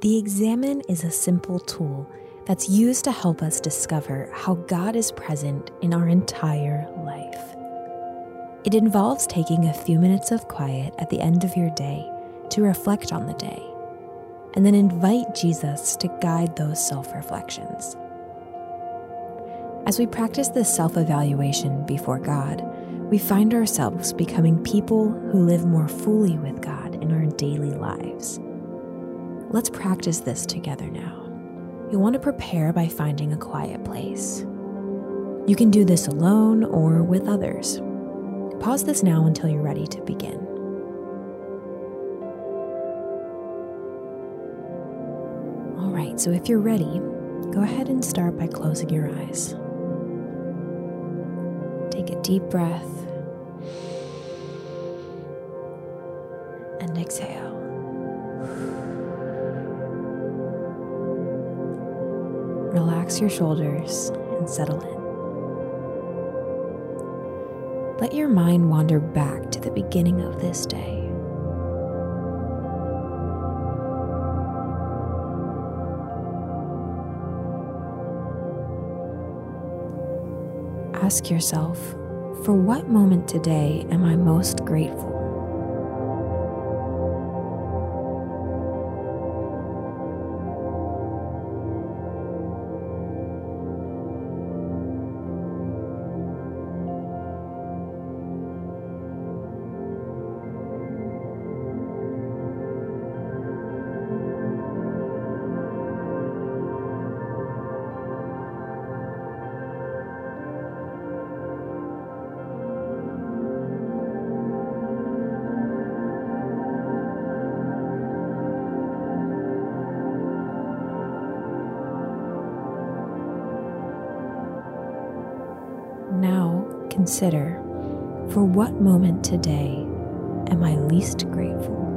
The Examine is a simple tool that's used to help us discover how God is present in our entire life. It involves taking a few minutes of quiet at the end of your day to reflect on the day, and then invite Jesus to guide those self reflections. As we practice this self evaluation before God, we find ourselves becoming people who live more fully with God in our daily lives. Let's practice this together now. You'll want to prepare by finding a quiet place. You can do this alone or with others. Pause this now until you're ready to begin. All right, so if you're ready, go ahead and start by closing your eyes. Take a deep breath and exhale. Relax your shoulders and settle in. Let your mind wander back to the beginning of this day. Ask yourself, for what moment today am I most grateful? Now consider for what moment today am I least grateful?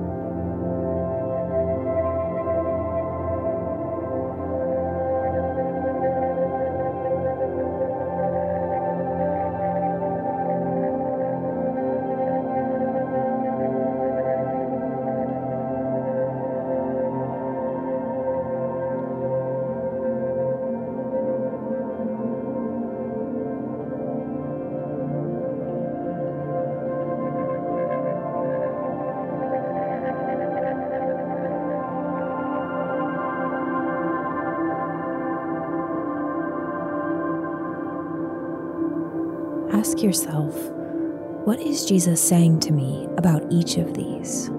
Ask yourself, what is Jesus saying to me about each of these?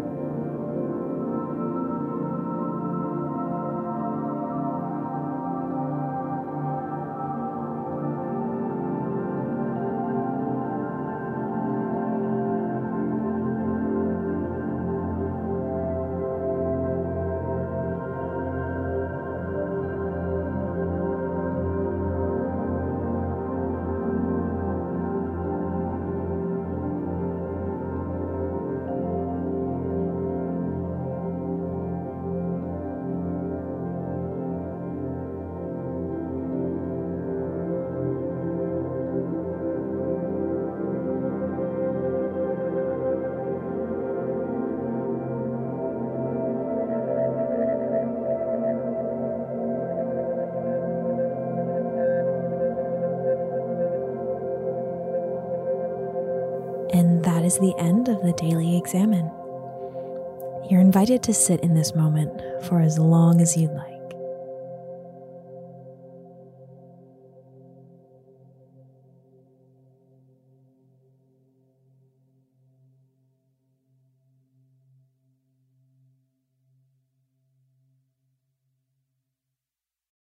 And that is the end of the daily examine. You're invited to sit in this moment for as long as you'd like.